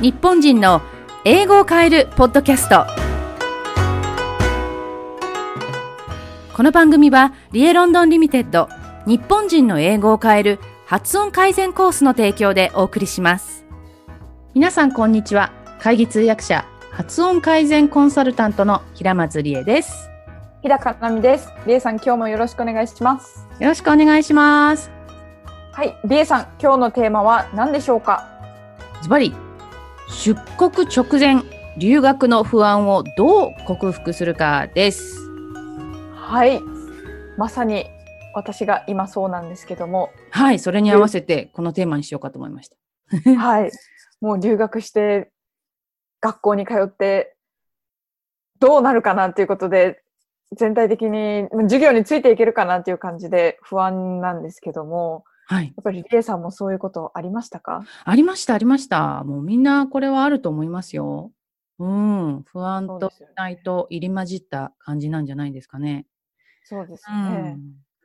日本人の英語を変えるポッドキャスト。この番組はリエロンドンリミテッド日本人の英語を変える発音改善コースの提供でお送りします。皆さんこんにちは。会議通訳者発音改善コンサルタントの平松理恵です。日高奈美です。リエさん、今日もよろしくお願いします。よろしくお願いします。はい、リエさん、今日のテーマは何でしょうか？ズバリ出国直前留学の不安をどう克服するかです。はい、まさに私が今そうなんですけども、はいそれに合わせてこのテーマにしようかと思いました。はい、もう留学して、学校に通って、どうなるかなっていうことで、全体的に授業についていけるかなっていう感じで不安なんですけども、はいやっぱりリエさんもそういうことありましたか？ありました、ありました。もうみんなこれはあると思いますよ。うん。不安と期待と入り混じった感じなんじゃないですかね。そうですね。ん。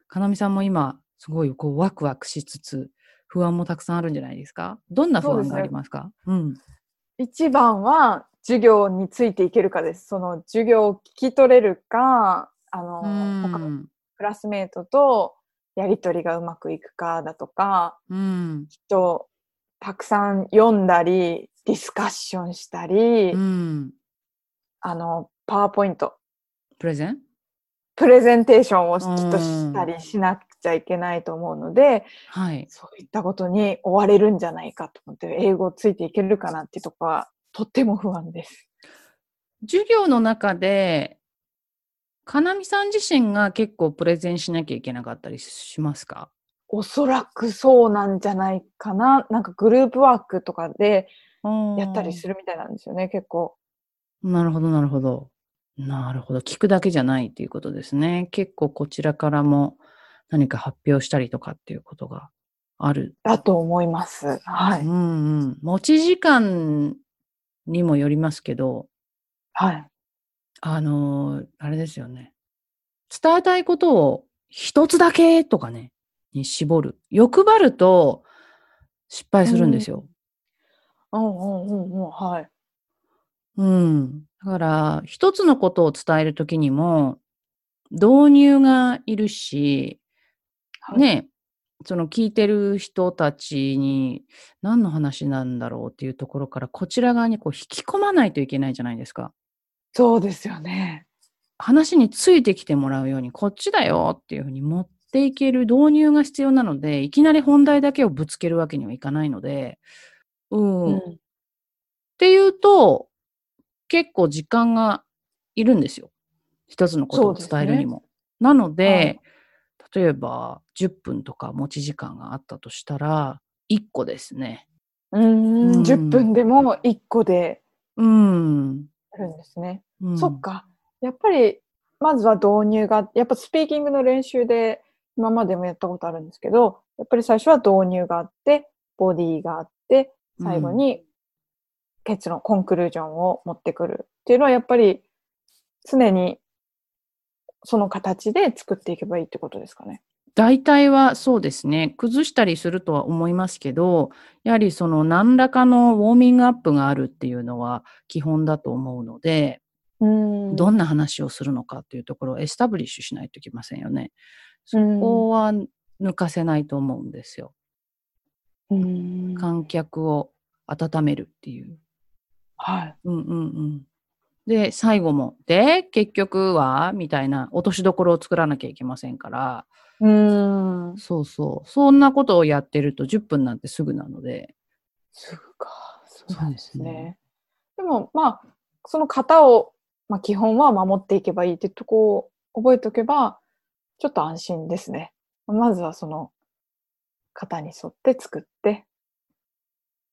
かなみさんも今、すごいこうワクワクしつつ、不安もたくさんあるんじゃないですかどんな不安がありますかうん。一番は授業についていけるかです。その授業を聞き取れるか、あの、他のうん。クラスメートとやりとりがうまくいくかだとか、うん。人たくさん読んだり、ディスカッションしたり、うん。あの、パワーポイント、プレゼン？プレゼンテーションをきうんっとしたりしなくちゃいけないと思うので、はい。そういったことに追われるんじゃないかと思って、英語ついていけるかなっていうところはとっても不安です。授業の中で、かなみさん自身が結構プレゼンしなきゃいけなかったりしますか？おそらくそうなんじゃないかな。なんかグループワークとかでやったりするみたいなんですよね、結構。なるほど、なるほど。なるほど。聞くだけじゃないっていうことですね。結構こちらからも何か発表したりとかっていうことがある。だと思います。はい。うんうん。持ち時間にもよりますけど、はい。あのーあれですよね。伝えたいことを一つだけとかね、に絞る。欲張ると失敗するんですよ。うんうんうんうん。はい。うん。だから、一つのことを伝えるときにも、導入がいるし、はい、ね、その聞いてる人たちに何の話なんだろうっていうところから、こちら側にこう引き込まないといけないじゃないですか。そうですよね。話についてきてもらうように、こっちだよっていうふうに持っていける導入が必要なので、いきなり本題だけをぶつけるわけにはいかないので、うん。うんっていうと、結構時間がいるんですよ。一つのことを伝えるにも。なので、例えば10分とか持ち時間があったとしたら、1個ですね。うーんうん10分でも1個でうん。あるんですね。うんそっ。か。やっぱり、まずは導入が、やっぱスピーキングの練習で今までもやったことあるんですけど、やっぱり最初は導入があって、ボディがあって、最後に結論、コンクルージョンを持ってくるっていうのはやっぱり常にその形で作っていけばいいってことですかね。大体はそうですね。崩したりするとは思いますけど、やはりその何らかのウォーミングアップがあるっていうのは基本だと思うので、うんどんな話をするのかっていうところをエスタブリッシュしないといけませんよね。そこは抜かせないと思うんですよ。うん観客を温めるっていう。はい。うんうんうん。で、最後も、で、結局はみたいな落としどころを作らなきゃいけませんから、うん。そうそう。そんなことをやってると10分なんてすぐなので。すぐか。そうなんですそうですね。でも、まあ、その型を、まあ、基本は守っていけばいいってとこを覚えておけば、ちょっと安心ですね。まずはその型に沿って作って、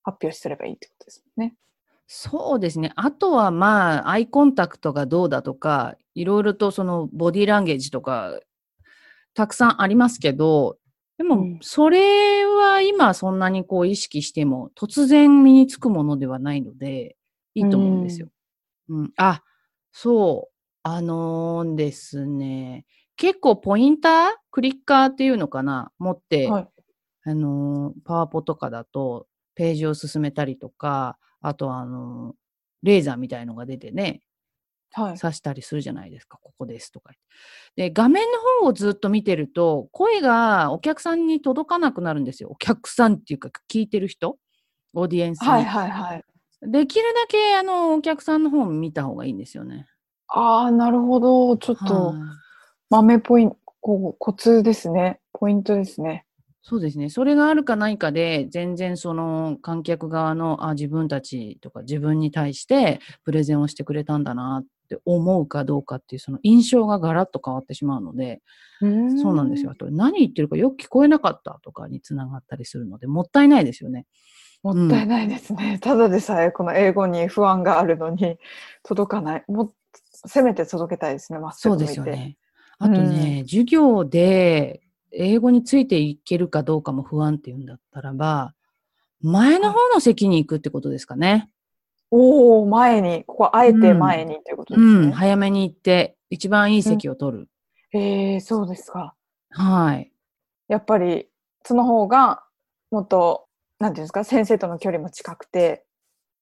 発表すればいいってことですね。そうですね。あとはまあ、アイコンタクトがどうだとか、いろいろとそのボディーランゲージとか、たくさんありますけど、でもうん、それは今そんなにこう意識しても、突然身につくものではないので、いいと思うんですよ。うん。あ、そう。あのーですね、結構ポインター？クリッカーっていうのかな？持って、はい。あのーパワポとかだと、ページを進めたりとか、あとあの、レーザーみたいのが出てね、はい。刺したりするじゃないですか、ここですとか。で、画面の方をずっと見てると、声がお客さんに届かなくなるんですよ。お客さんっていうか、聞いてる人オーディエンスに。はいはいはい。できるだけ、あの、お客さんの方を見た方がいいんですよね。ああ、なるほど。ちょっとはい豆ポイント、こう、コツですね。ポイントですね。そうですね。それがあるかないかで、全然その観客側の、あ、自分たちとか自分に対してプレゼンをしてくれたんだなって思うかどうかっていう、その印象がガラッと変わってしまうので、そうなんですよ。あ。と、何言ってるかよく聞こえなかったとかにつながったりするので、もったいないですよね。もったいないですね。ただでさえこの英語に不安があるのに届かない。もう、せめて届けたいですね。まっすそうぐ向いて。ですよね。あとね、授業で英語についていけるかどうかも不安っていうんだったらば、前の方の席に行くってことですかね。おお、前に、ここあえて前にっていうことですね。うん、早めに行って、一番いい席を取る。ええそうですか。はい。やっぱり、その方が、もっと、なんていうんですか、先生との距離も近くて、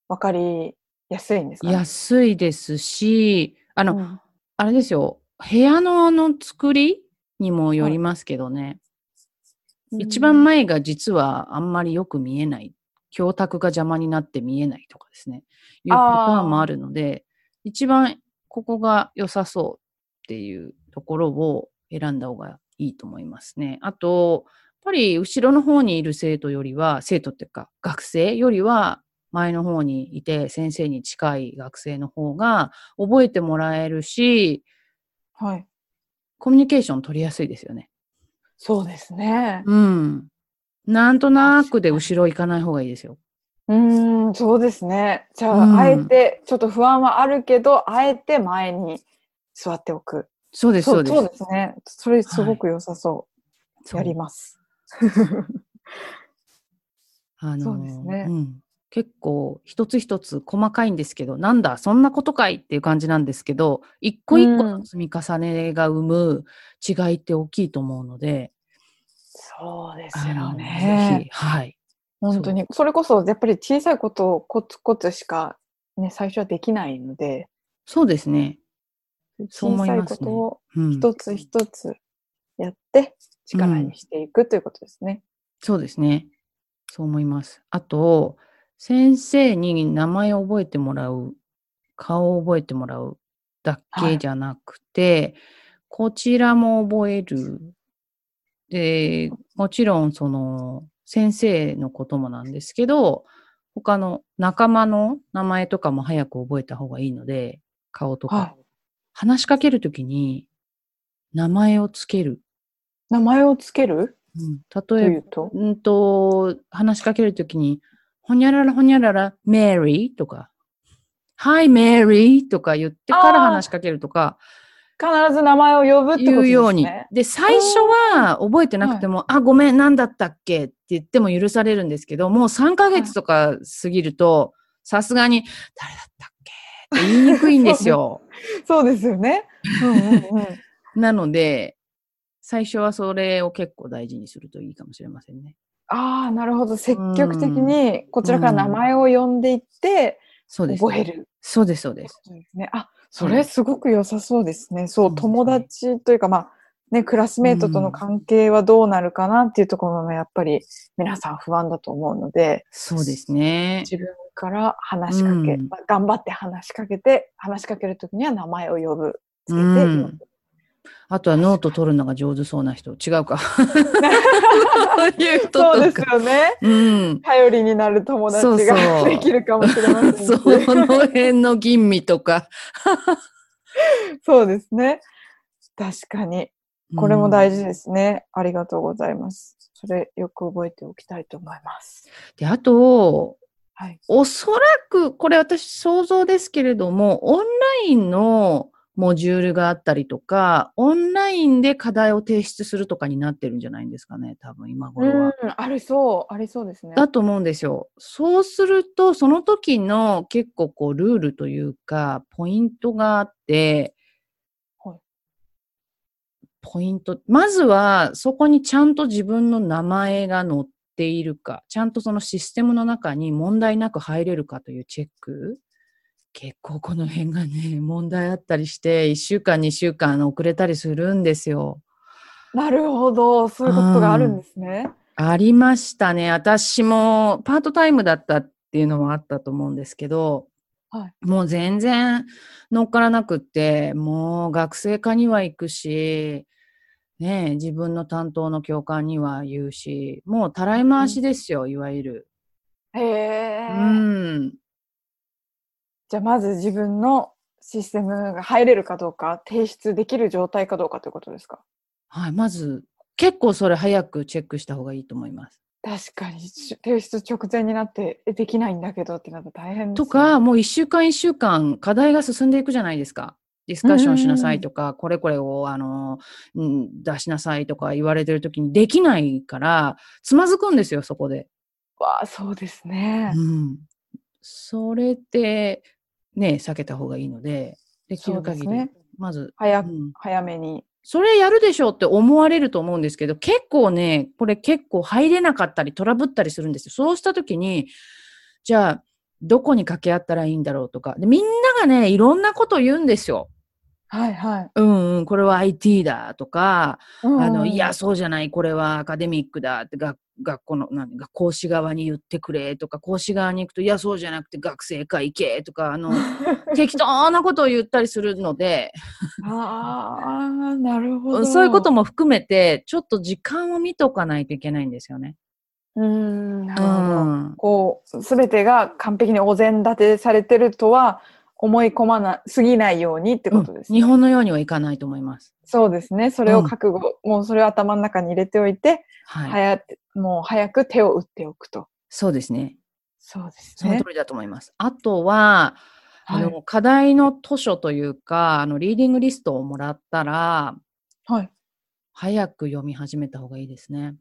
わかりやすいんですかね。安いですし、あの、うんあれですよ、部屋のあの作りにもよりますけどね、一番、前が実はあんまりよく見えない。教卓が邪魔になって見えないとかですね。いうパターンもあるので、一番ここが良さそうっていうところを選んだ方がいいと思いますね。あと、やっぱり後ろの方にいる生徒よりは、生徒っていうか学生よりは前の方にいて先生に近い学生の方が覚えてもらえるし、はい。コミュニケーション取りやすいですよね。そうですね。うん。なんとなくで後ろ行かない方がいいですよ。うーん、そうですね。じゃあ、うんあえて、ちょっと不安はあるけど、あえて前に座っておく。そうです、そうです。そうですね。それすごく良さそう。そうやります。あのそうですねん結構一つ一つ細かいんですけど、なんだ、そんなことかいっていう感じなんですけど、一個一個の積み重ねが生む違いって大きいと思うので、そうですよねぜ。ひ、はい。本当に。それこそ、やっぱり小さいことをコツコツしか、ね、最初はできないので、そうですね。そう小さい思いますねことをうん、一つ一つやって力にしていくということですね。そうですね。そう思います。あと、先生に名前を覚えてもらう、顔を覚えてもらうだけじゃなくて、こちらも覚える。で、もちろんその先生のこともなんですけど、他の仲間の名前とかも早く覚えた方がいいので、顔とか。はい話しかけるときに名前をつける。名前をつける？うん、と例えばうんと、話しかけるときに、ほにゃららほにゃらら、メリーとか、Hi, Mary とか言ってから話しかけるとか、必ず名前を呼ぶってことですね。言うように。で、最初は覚えてなくても、あ、ごめん、なんだったっけって言っても許されるんですけど、もう3ヶ月とか過ぎると、さすがに、誰だったっけって言いにくいんですよ。そうですよね。うんうんうん。なので、最初はそれを結構大事にするといいかもしれませんね。ああ、なるほど。積極的にこちらから名前を呼んでいって、そうです、覚える。そうです、そうです。そうですね。あ、それすごく良さそうですね。そう、友達というか、まあ、ね、クラスメートとの関係はどうなるかなっていうところもやっぱり皆さん不安だと思うので、そうですね。自分から話しかけ、頑張って話しかけて、話しかけるときには名前を呼ぶ。つけて呼うんぶ。あとはノート取るのが上手そうな人。違うか。そういう人とか。そうですよね。うん。頼りになる友達そうができるかもしれませんしその辺の吟味とか。そうですね。確かに。これも大事。事ですね。ありがとうございます。それよく覚えておきたいと思います。で、あと、はい。おそらく、これ私想像ですけれども、オンラインのモジュールがあったりとか、オンラインで課題を提出するとかになってるんじゃないんですかね、多分今う頃は。ん、ありそう、ありそうですね。だと思うんですよ。そうすると、その時の結構こうルールというか、ポイントがあって、はいポイント。まずは、そこにちゃんと自分の名前が載っているか、ちゃんとそのシステムの中に問題なく入れるかというチェック。結構この辺がね、問題あったりして、1週間、2週間遅れたりするんですよ。なるほど。そういうことがあるんですね。ありましたね。私もパートタイムだったっていうのもあったと思うんですけど、はいもう全然乗っからなくって、もう学生課には行くし、ねえ、自分の担当の教官には言うし、もうたらい回しですよ、いわゆる。へえ。うん。じゃあまず自分のシステムが入れるかどうか、提出できる状態かどうかということですか？はい、まず、結構それ早くチェックした方がいいと思います。確かにし提出直前になってえできないんだけどってなったら大変です、ね。とか、もう一週間一週間課題が進んでいくじゃないですか。ディスカッションしなさいとか、これこれを、あの、うん、出しなさいとか言われてるときにできないから、つまずくんですよ、そこで。わあ、そうですね。うん。それって、ね、避けた方がいいので、できる限り、ねまず、早くうん早めに。それやるでしょうって思われると思うんですけど、結構ね、これ結構入れなかったりトラブったりするんですよ。そうしたときに、じゃあ、どこに掛け合ったらいいんだろうとか。でみんながね、いろんなことを言うんですよ。はいはい。うんうん、これは IT だとか、うんあの、いや、そうじゃない、これはアカデミックだって、が学校の、なんか講師側に言ってくれとか、講師側に行くと、いや、そうじゃなくて学生会行けとか、あの、適当なことを言ったりするので、ああ、なるほど。そういうことも含めて、ちょっと時間を見とかないといけないんですよね。うーん、なうるほど。ん。こう、すべてが完璧にお膳立てされてるとは思い込まな、すぎないようにってことですね。日本のようにはいかないと思います。そうですね。それを覚悟、もうそれを頭の中に入れておいて、はい。早くもう早く手を打っておくと。そうですね。そうですねその通。りだと思います。あとは、あはい。の、課題の図書というか、あの、リーディングリストをもらったら、はい。早く読み始めた方がいいですね。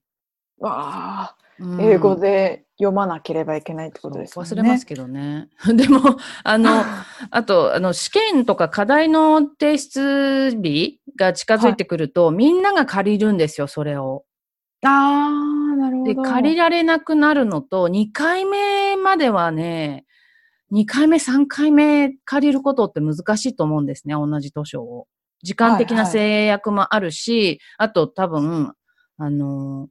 わあ、うん英語で読まなければいけないってことですね。忘れますけどね。でも、あの、あと、あの、試験とか課題の提出日が近づいてくると、みんなが借りるんですよ、それを。ああ、なるほで、ど。借りられなくなるのと、2回目まではね、2回目、3回目借りることって難しいと思うんですね、同じ図書を。時間的なはいはい制約もあるし、あと多分、あの、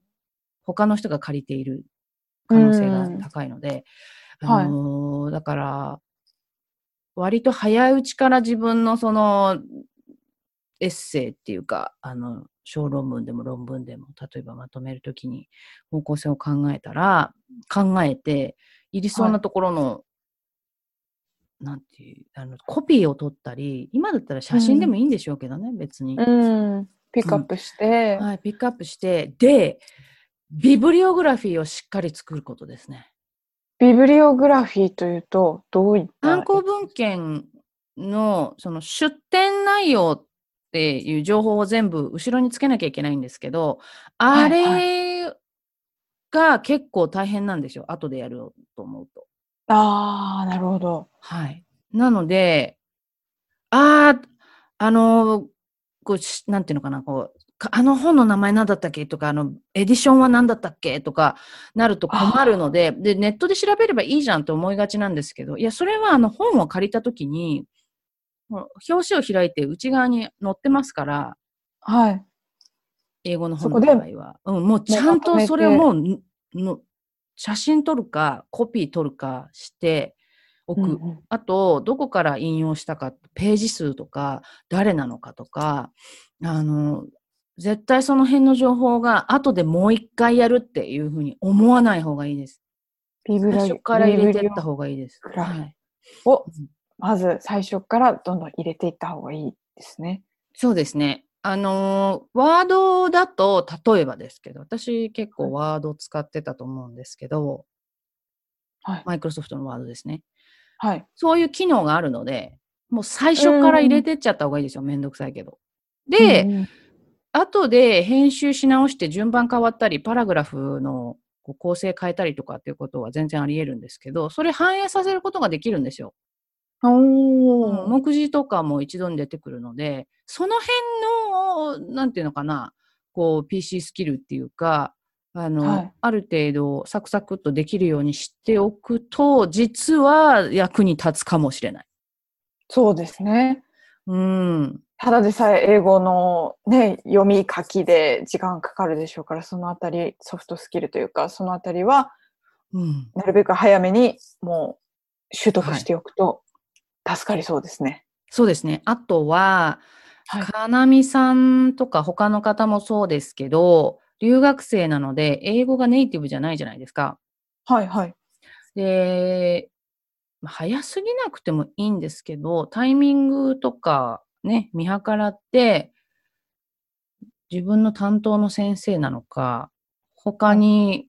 他の人が借りている可能性が高いので、うんあのだから、割と早いうちから自分のその、エッセイっていうか、あの、小論文でも論文でも、例えばまとめるときに方向性を考えたら、考えて、いりそうなところの、なんていう、あの、コピーを取ったり、今だったら写真でもいいんでしょうけどね、別に。うん。ピックアップして、はい、ピックアップして、で、ビブリオグラフィーをしっかり作ることですね。ビブリオグラフィーというと、どういった参考文献のその出典内容っていう情報を全部後ろにつけなきゃいけないんですけど、あはいれが結構大変なんですよ。後でやると思うと。ああ、なるほど。はい。なので、ああ、あの、こうし、なんていうのかな、こう、かあの本の名前何だったっけ？とか、あの、エディションは何だったっけ？とかなると困るので、で、ネットで調べればいいじゃんと思いがちなんですけど、いや、それはあの本を借りたときに、表紙を開いて内側に載ってますから、はい。英語の本の場合は。うん、もうちゃんまとそれをもう写真撮るか、コピー撮るかしておく。うんうんあと、どこから引用したか、ページ数とか、誰なのかとか、あの、絶対その辺の情報が後でもう一回やるっていうふうに思わない方がいいです。ビブリ最初から入れていったオ方がいいです。はい、をうんまず最初からどんどん入れていった方がいいですね。そうですね。あのーワードだと、例えばですけど、私結構ワード使ってたと思うんですけど、はい。マイクロソフトのワードですね。はい。そういう機能があるので、もう最初から入れてっちゃった方がいいですよ。めんどくさいけど。で、うんうん後で編集し直して順番変わったり、パラグラフの構成変えたりとかっていうことは全然あり得るんですけど、それ反映させることができるんですよ。おー目次とかも一度に出てくるので、その辺の、なんていうのかな、こう、PC スキルっていうか、あの、はいある程度サクサクっとできるようにしておくと、実は役に立つかもしれない。そうですね。うん。ただでさえ英語のね、読み書きで時間かかるでしょうから、そのあたり、ソフトスキルというか、そのあたりは、うん。なるべく早めにもう習得しておくと助かりそうですね。そうですね。あとは、はいかなみさんとか他の方もそうですけど、留学生なので、英語がネイティブじゃないじゃないですか。はいはい。で、まあ早すぎなくてもいいんですけど、タイミングとかね、見計らって、自分の担当の先生なのか、他に、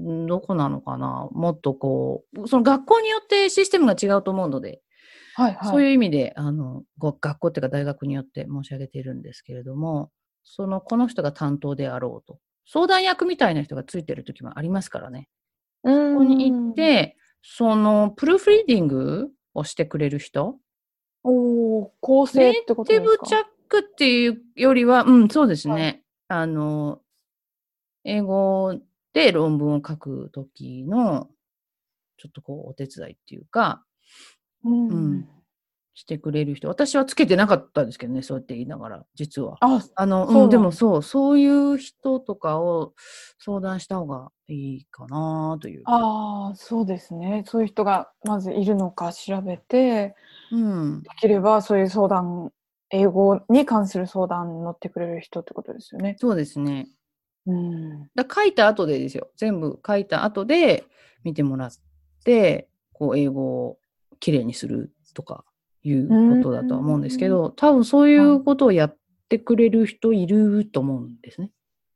んどこなのかなもっとこう、その学校によってシステムが違うと思うので、はいはい。そういう意味で、あの、ご学校っていうか大学によって申し上げているんですけれども、その、この人が担当であろうと。相談役みたいな人がついてる時もありますからね。こここに行っ、て、その、プルーフリーディングをしてくれる人おー構成ってことテですか？ーブチャックっていうよりは、うん、そうですね。はあの、英語で論文を書く時の、ちょっとこう、お手伝いっていうか、うん。うんしてくれる人。私はつけてなかったんですけどね、そうやって言いながら、実は。あ、あの、そうなんうん、でもそう、そういう人とかを相談した方がいいかなという。あーそうですね。そういう人がまずいるのか調べて、うん。できればそういう相談、英語に関する相談に乗ってくれる人ってことですよね。そうですね。うん。だ書いた後でですよ。全部書いた後で見てもらって、こう、英語をきれいにするとかいうことだとは思うんですけど、多分そういうことをやってくれる人いると思うんですね。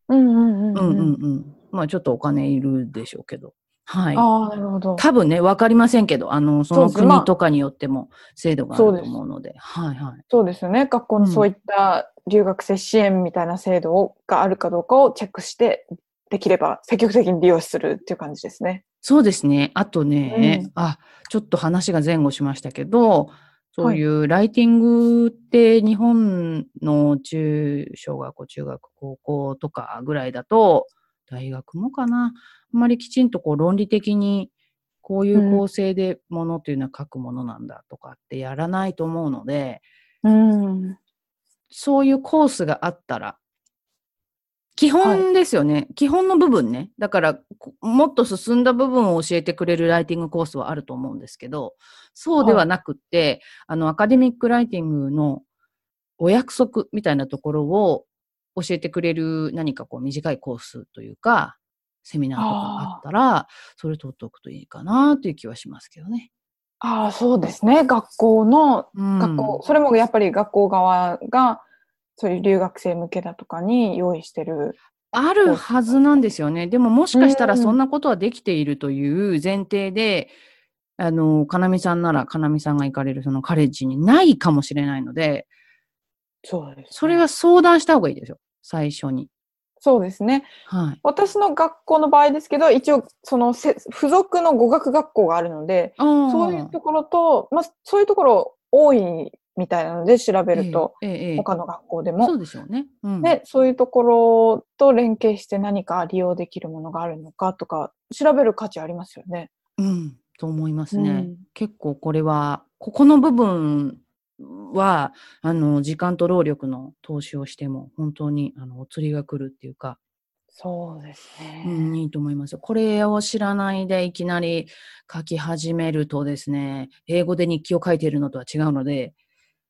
うんうんうんうんうんうん。まあちょっとお金いるでしょうけど。はい。ああ、なるほど。多分ね、わかりませんけど、あの、その国とかによっても制度があると思うので。はいはい。そうですよね。学校のうんそういった留学生支援みたいな制度をがあるかどうかをチェックして、できれば積極的に利用するっていう感じですね。そうですね。あとね、うんあ、ちょっと話が前後しましたけど、そういうライティングって日本の中、小学校、中学、高校とかぐらいだと、大学もかな。あんまりきちんとこう論理的にこういう構成でものっていうのは書くものなんだとかってやらないと思うので、うん。そういうコースがあったら、基本ですよね。基本の部分ね。だから、こもっと進んだ部分を教えてくれるライティングコースはあると思うんですけど、そうではなくって、あの、アカデミックライティングのお約束みたいなところを教えてくれる何かこう短いコースというか、セミナーとかあったら、それ取っておくといいかなという気はしますけどね。ああ、そうですね。学校の、うん学校、それもやっぱり学校側が、そういう留学生向けだとかに用意してる。あるはずなんですよね。でももしかしたらうんそんなことはできているという前提で、あの、かなみさんなら、かなみさんが行かれるそのカレッジにないかもしれないので、そうです、それは相談した方がいいですよ。最初に。そうですね。はい。私の学校の場合ですけど、一応、そのせ、付属の語学学校があるので、そそういうところと、まあ、そういうところ多いみたいなので調べると、他の学校でそも。うでしょうね。うん、で、そういうところと連携して何か利用できるものがあるのかとか、調べる価値ありますよね。うん、と思いますね。うん結構これは、ここの部分は、あの、時間と労力の投資をしても、本当に、あの、お釣りが来るっていうか、そうですね。うん、いいと思います。これを知らないでいきなり書き始めるとですね、英語で日記を書いているのとは違うので、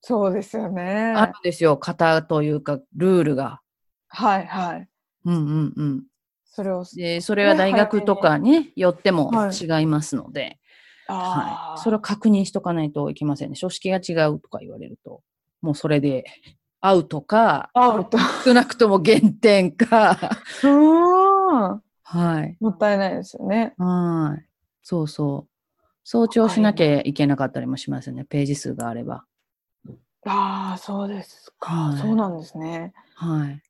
そうですよね。あるんですよ、型というか、ルールが。はいはい。うんうんうん。それを、で、それは大学とかね、よってもはい違いますので、あはい。ーそれを確認しとかないといけませんね。書式が違うとか言われると、もうそれでアウトか、アウト。少なくとも減点か、うんはい。もったいないですよね。はい。そうそう。早朝しなきゃいけなかったりもしますよね。ページ数があれば。ああ、そうですか、はいそうなんですね。はい。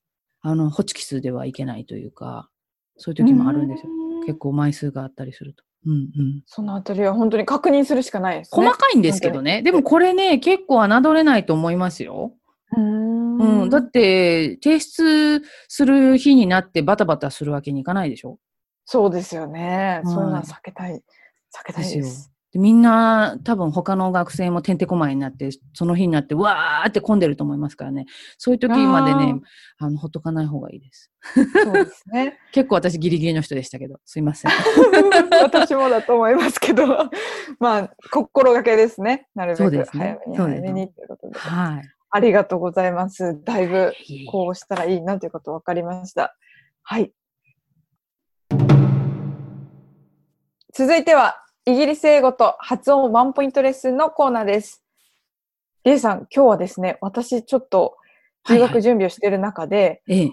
あの、ホチキスではいけないというか、そういう時もあるんですよ。よ結構枚数があったりすると。うんうん。そのあたりは本当に確認するしかないですね。細かいんですけどね。でもこれね、結構侮れないと思いますよ。うーん。んうん。だって、提出する日になってバタバタするわけにいかないでしょそうですよね。そういうのははい避けたい。避けたいですよです。でみんな多分他の学生もてんてこまいになって、その日になってわーって混んでると思いますからね。そういう時までね、あの、ほっとかない方がいいです。そうですね。結構私ギリギリの人でしたけど、すいません。私もだと思いますけど、まあ、心がけですね。なるべく早めに早めにということで。はい。ありがとうございます。だいぶこうしたらいいなということ分かりました。はい。続いては、イギリス英語と発音ワンポイントレッスンのコーナーです。リエさん、今日はですね、私ちょっと留学準備をしている中で、ええ。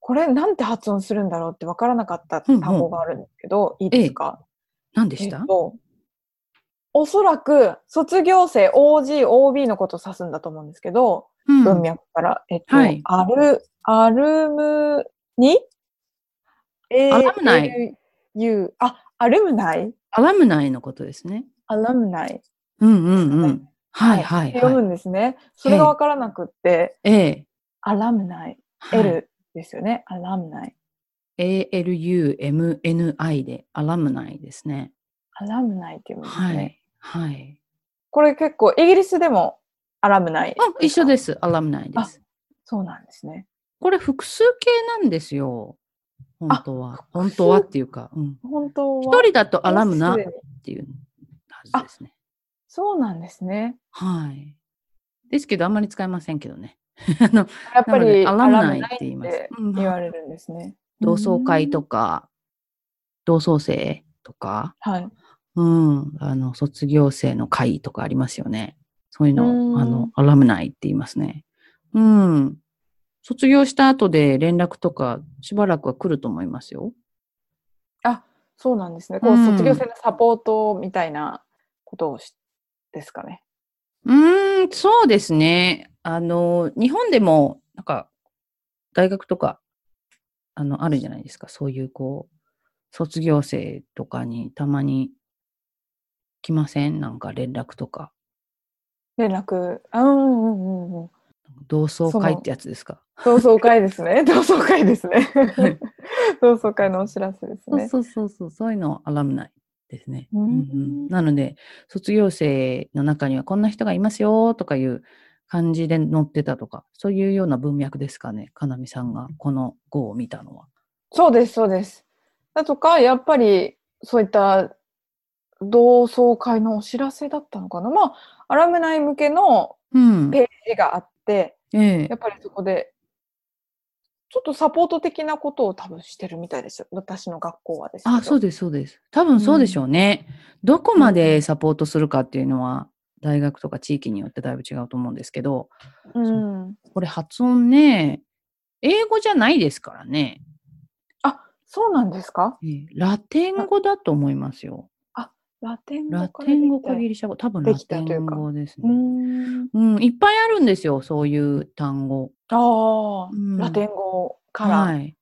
これなんて発音するんだろうって分からなかった単語があるんですけど、いいですか、え何でした、っと、おそらく卒業生 OG、OB のことを指すんだと思うんですけど、うん。文脈から、えっと、はい。アル、アルムにアラムナイ ?U、あ、アルムナイアラムナイのことですね。アラムナイ。うんうんうん。はいはい読むはい。んですね。それがわからなくって、ええ。アラムナイ。はい L ですよね。アラムナイ。ALUMNI でアラムナイですね。アラムナイって読むんですはね。い。はい。これ結構、イギリスでもアラムナイ。あ、一緒です。アラムナイです。そうなんですね。これ複数形なんですよ。本当は。本当はっていうか。うん。本当は。一人だとアラムナっていうはずですね。そうなんですね。はい。ですけど、あんまり使いませんけどね。あの、やっぱりなアラムナイって言います言われるんですね。同窓会とか。か、同窓生とか、はい。うん、あの、卒業生の会とかありますよね。そういうのあの、アラムナイって言いますね。うん。卒業した後で連絡とかしばらくは来ると思いますよ。あ、そうなんですね。こう、うん卒業生のサポートみたいなことをし、ですかね。うーん、そうですね。あの、日本でも、なんか、大学とか、あの、あるじゃないですか。そういう、こう、卒業生とかにたまに来ません？なんか連絡とか。連絡。あうんうんうんうん。同窓会ってやつですか？同窓会ですね。同窓会ですねはい。同窓会のお知らせですね。そうそうそうそう、そういうのをアラムナイですね。うんうんなので、卒業生の中にはこんな人がいますよとかいう感じで載ってたとか、そういうような文脈ですかね。かなみさんがこの号を見たのは。そうです、そうです。だとか、やっぱり、そういった同窓会のお知らせだったのかな。まあ、アラムナイ向けのうん。ページがあって、ええやっぱりそこで、ちょっとサポート的なことを多分してるみたいですよ。私の学校はです。あ、そうです、そうです。多分そうでしょうね。どこまうんでサポートするかっていうのは、大学とか地域によってだいぶ違うと思うんですけど、うん。これ発音ね、英語じゃないですからね。あ、そうなんですか？ええラテン語だと思いますよ。ラテン語ラからテン語かできギリシャ語、多分でラテン語ですね。ん。うん、いっぱいあるんですよ、そういう単語。ああ、うんラテン語から。はい。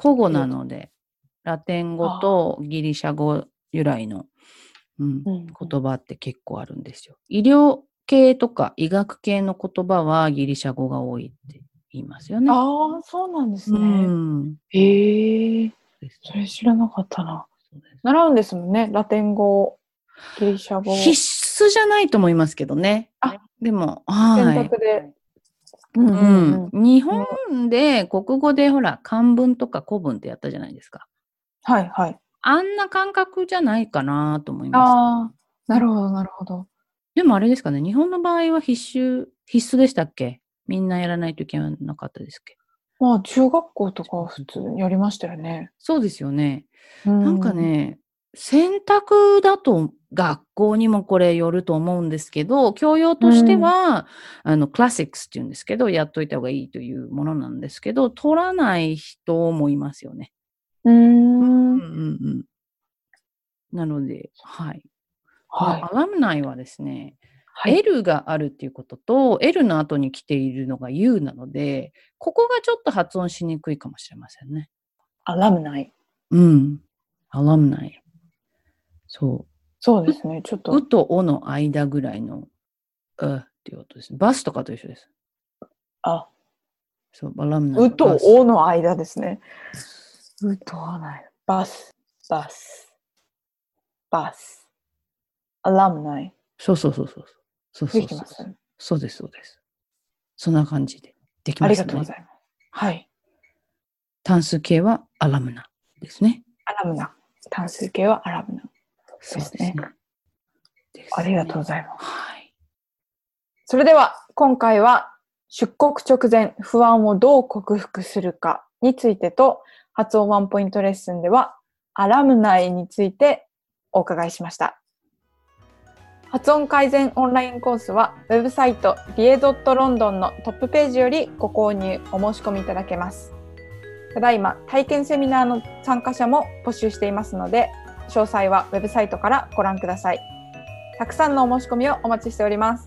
古語なので、ラテン語とギリシャ語由来の、うん、うん言葉って結構あるんですよ。医療系とか医学系の言葉はギリシャ語が多いって言いますよね。ああ、そうなんですうね。ん。へえ、ですそれ知らなかったな。習うんですもんね。ラテン語、ギリシャ語。必須じゃないと思いますけどね。あでも、選はい。択で。うんうん、日本で国語でほら漢文とか古文ってやったじゃないですか。はいはい。あんな感覚じゃないかなと思います。ああ、なるほど、なるほど。でもあれですかね、日本の場合は必修、必須でしたっけ？みんなやらないといけなかったですっけ？まあ、中学校とかは普通にやりましたよね。そうですよね。ななんか、ね、選択だと学校にもこれよると思うんですけど、教養としては、あの、クラシックスって言うんですけど、やっといた方がいいというものなんですけど、取らない人もいますよね。うーん。うんうんうん。なので、はい。はい。アラムナイはですね、はい。L があるっていうことと、L の後に来ているのが U なので、ここがちょっと発音しにくいかもしれませんね。アラムナイ。うん。アラムナイ。そそうですね。ちょっう。とう、とおの間ぐらいの、うっていう音です。バスとかと一緒です。あ、そう、アラムナイ。うとおの間ですね。うとおない。バス、バス、バス。アラムナイ。そうそうそうそう。そうそうそうで。そうです、そうです。そんな感じでできありますね。がとうございます。はい。単数形はアラムナですね。アラムナ。単数形はアラムナ。そうですねすありがとうございます。はい。それでは、今回は出国直前、不安をどう克服するかについてと、発音ワンポイントレッスンでは、アラムナイについてお伺いしました。発音改善オンラインコースは、ウェブサイトリエドットロンドンのトップページよりご購入、お申し込みいただけます。ただいま、体験セミナーの参加者も募集していますので、詳細はウェブサイトからご覧ください。たくさんのお申し込みをお待ちしております。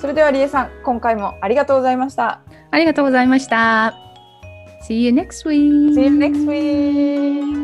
それではリエさん、今回もありがとうございました。ありがとうございました。See you next week. See you next week!